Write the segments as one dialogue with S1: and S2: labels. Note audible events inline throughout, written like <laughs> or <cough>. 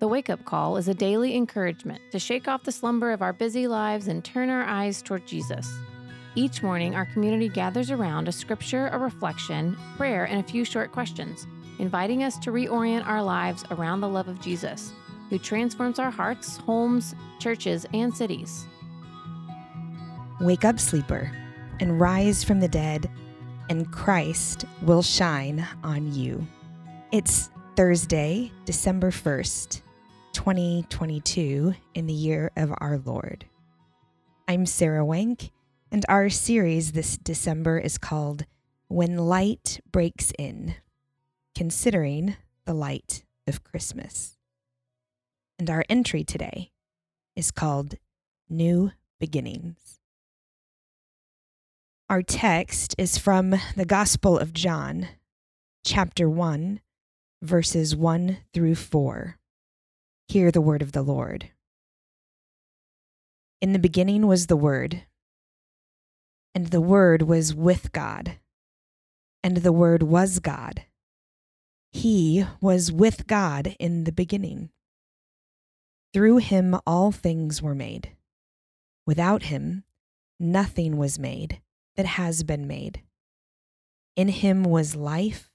S1: The Wake Up Call is a daily encouragement to shake off the slumber of our busy lives and turn our eyes toward Jesus. Each morning, our community gathers around a scripture, a reflection, prayer, and a few short questions, inviting us to reorient our lives around the love of Jesus, who transforms our hearts, homes, churches, and cities.
S2: Wake up, sleeper, and rise from the dead, and Christ will shine on you. It's Thursday, December 1st, 2022, in the year of our Lord. I'm Sarah Wank, and our series this December is called When Light Breaks In, considering the light of Christmas. And our entry today is called New Beginnings. Our text is from the Gospel of John, chapter 1, verses 1 through 4. Hear the word of the Lord. In the beginning was the Word, and the Word was with God, and the Word was God. He was with God in the beginning. Through him all things were made. Without him, nothing was made that has been made. In him was life,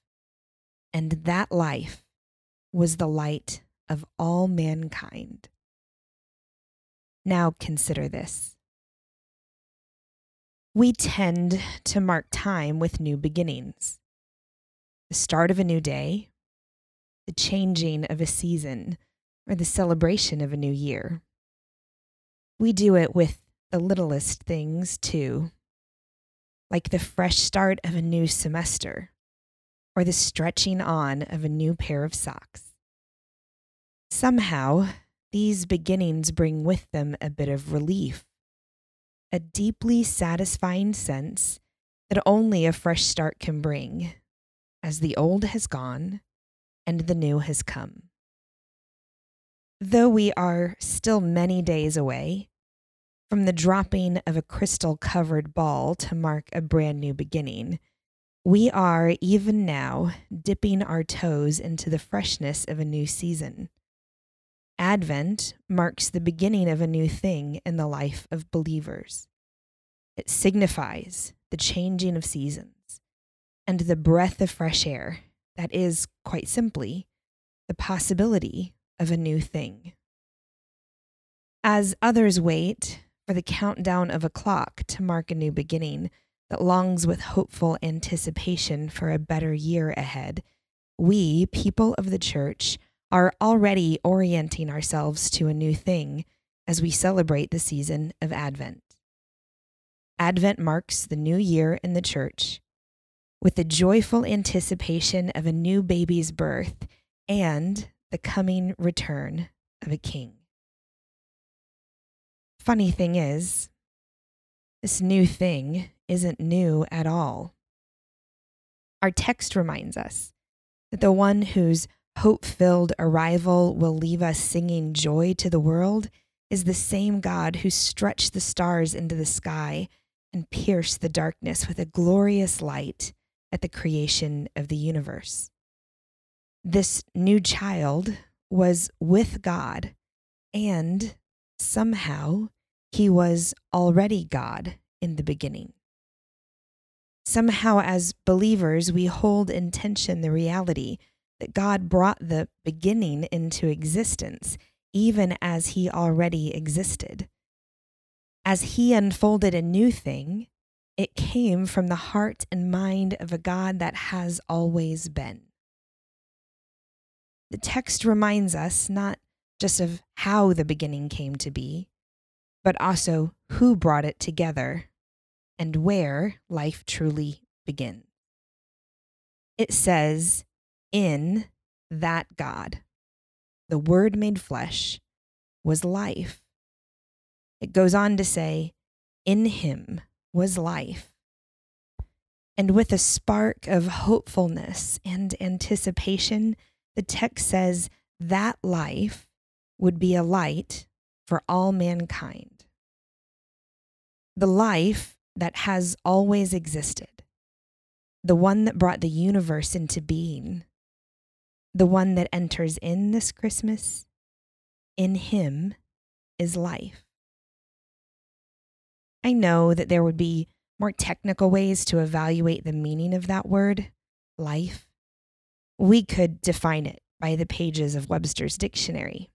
S2: and that life was the light of all mankind. Now consider this. We tend to mark time with new beginnings the start of a new day, the changing of a season, or the celebration of a new year. We do it with the littlest things too, like the fresh start of a new semester or the stretching on of a new pair of socks. Somehow, these beginnings bring with them a bit of relief, a deeply satisfying sense that only a fresh start can bring, as the old has gone and the new has come. Though we are still many days away from the dropping of a crystal covered ball to mark a brand new beginning, we are even now dipping our toes into the freshness of a new season. Advent marks the beginning of a new thing in the life of believers. It signifies the changing of seasons and the breath of fresh air that is, quite simply, the possibility of a new thing. As others wait for the countdown of a clock to mark a new beginning that longs with hopeful anticipation for a better year ahead, we, people of the church, are already orienting ourselves to a new thing as we celebrate the season of Advent. Advent marks the new year in the church with the joyful anticipation of a new baby's birth and the coming return of a king. Funny thing is, this new thing isn't new at all. Our text reminds us that the one whose hope filled arrival will leave us singing joy to the world is the same God who stretched the stars into the sky and pierced the darkness with a glorious light at the creation of the universe. This new child was with God, and somehow he was already God in the beginning. Somehow, as believers, we hold in tension the reality that God brought the beginning into existence, even as he already existed. As he unfolded a new thing, it came from the heart and mind of a God that has always been. The text reminds us not just of how the beginning came to be, but also who brought it together and where life truly begins. It says, In that God, the Word made flesh, was life. It goes on to say, In him was life. And with a spark of hopefulness and anticipation, the text says that life would be a light for all mankind. The life that has always existed, the one that brought the universe into being, the one that enters in this Christmas in him is life. I know that there would be more technical ways to evaluate the meaning of that word, life. We could define it by the pages of Webster's dictionary.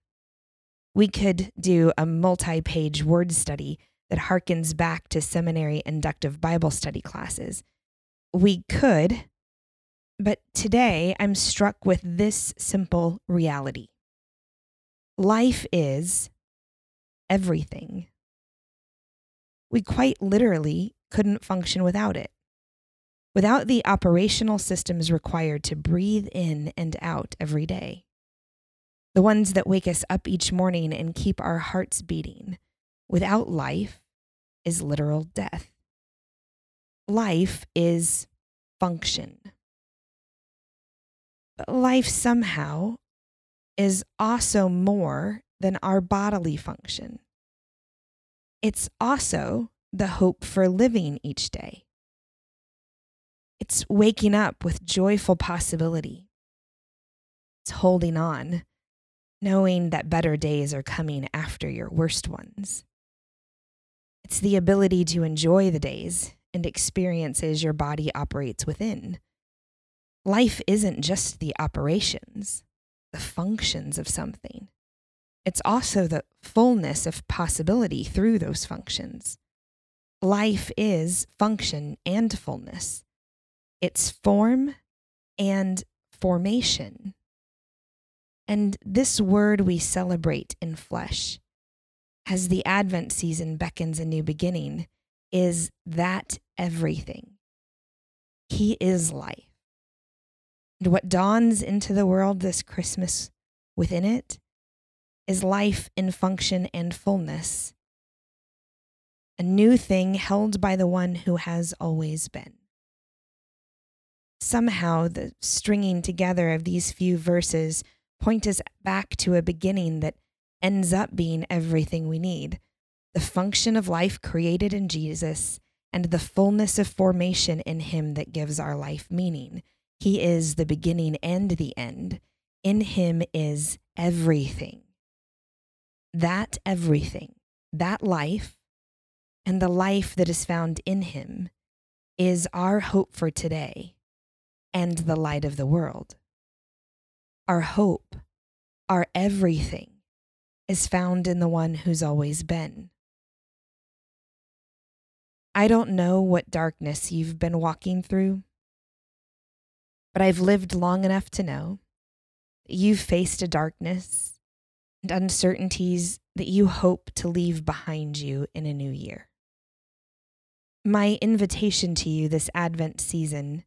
S2: We could do a multi page word study that harkens back to seminary inductive Bible study classes. We could, but today I'm struck with this simple reality life is everything. We quite literally couldn't function without it. Without the operational systems required to breathe in and out every day, the ones that wake us up each morning and keep our hearts beating, without life is literal death. Life is function. But life somehow is also more than our bodily function. It's also the hope for living each day. It's waking up with joyful possibility. It's holding on, knowing that better days are coming after your worst ones. It's the ability to enjoy the days and experiences your body operates within. Life isn't just the operations, the functions of something. It's also the fullness of possibility through those functions. Life is function and fullness, it's form and formation. And this word we celebrate in flesh, as the Advent season beckons a new beginning, is that everything. He is life. And what dawns into the world this Christmas within it is life in function and fullness, a new thing held by the one who has always been. Somehow, the stringing together of these few verses point us back to a beginning that ends up being everything we need the function of life created in Jesus and the fullness of formation in Him that gives our life meaning. He is the beginning and the end. In Him is everything that everything, that life, and the life that is found in him is our hope for today and the light of the world. Our hope, our everything, is found in the one who's always been. I don't know what darkness you've been walking through, but I've lived long enough to know you've faced a darkness and uncertainties that you hope to leave behind you in a new year. My invitation to you this Advent season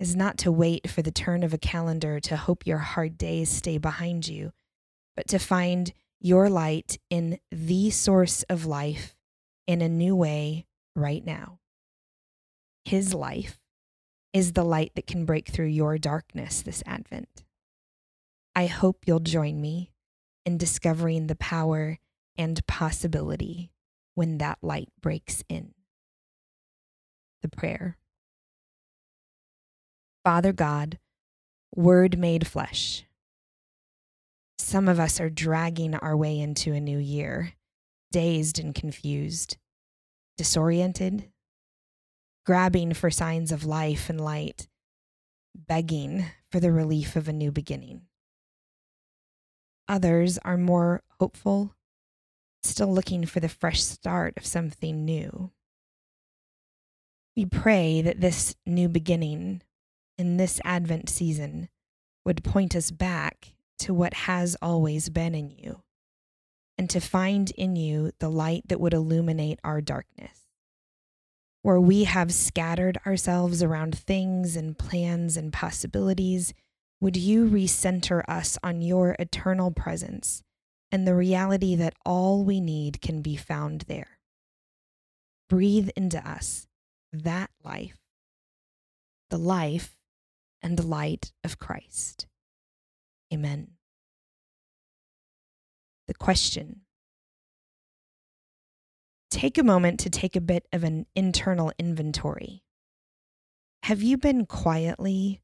S2: is not to wait for the turn of a calendar to hope your hard days stay behind you, but to find your light in the source of life in a new way right now. His life is the light that can break through your darkness this Advent. I hope you'll join me in discovering the power and possibility when that light breaks in. The prayer Father God, Word made flesh. Some of us are dragging our way into a new year, dazed and confused, disoriented, grabbing for signs of life and light, begging for the relief of a new beginning. Others are more hopeful, still looking for the fresh start of something new. We pray that this new beginning in this Advent season would point us back to what has always been in you and to find in you the light that would illuminate our darkness. Where we have scattered ourselves around things and plans and possibilities would you recenter us on your eternal presence and the reality that all we need can be found there? Breathe into us that life, the life and light of Christ. Amen. The question Take a moment to take a bit of an internal inventory. Have you been quietly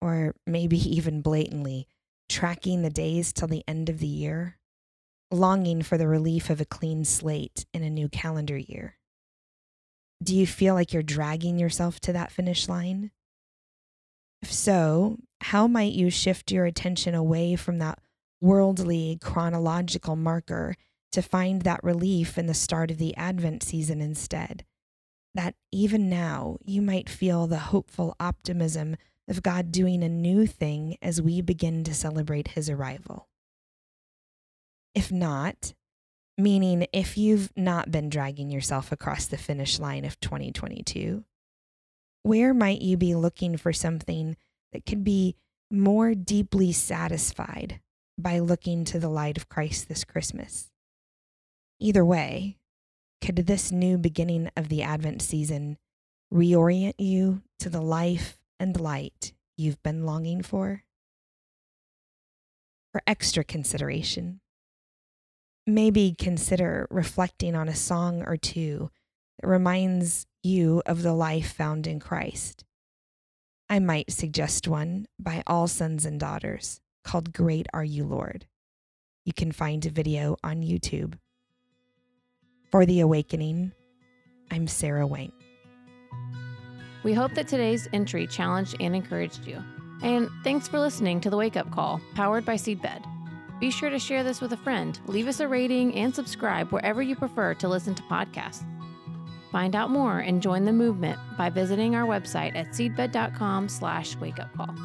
S2: or maybe <laughs> even blatantly tracking the days till the end of the year? longing for the relief of a clean slate in a new calendar year? Do you feel like you're dragging yourself to that finish line? If so, how might you shift your attention away from that worldly chronological marker to find that relief in the start of the Advent season instead? That even now you might feel the hopeful optimism of God doing a new thing as we begin to celebrate his arrival. If not, meaning if you've not been dragging yourself across the finish line of 2022, where might you be looking for something that could be more deeply satisfied by looking to the light of Christ this Christmas? Either way, could this new beginning of the Advent season reorient you to the life and light you've been longing for? For extra consideration, maybe consider reflecting on a song or two that reminds you of the life found in Christ. I might suggest one by All Sons and Daughters called Great Are You, Lord. You can find a video on YouTube. For The Awakening, I'm Sarah Wank.
S1: We hope that today's entry challenged and encouraged you. And thanks for listening to the Wake Up Call, powered by Seedbed. Be sure to share this with a friend, leave us a rating, and subscribe wherever you prefer to listen to podcasts. Find out more and join the movement by visiting our website at seedbed.com slash wakeupcall.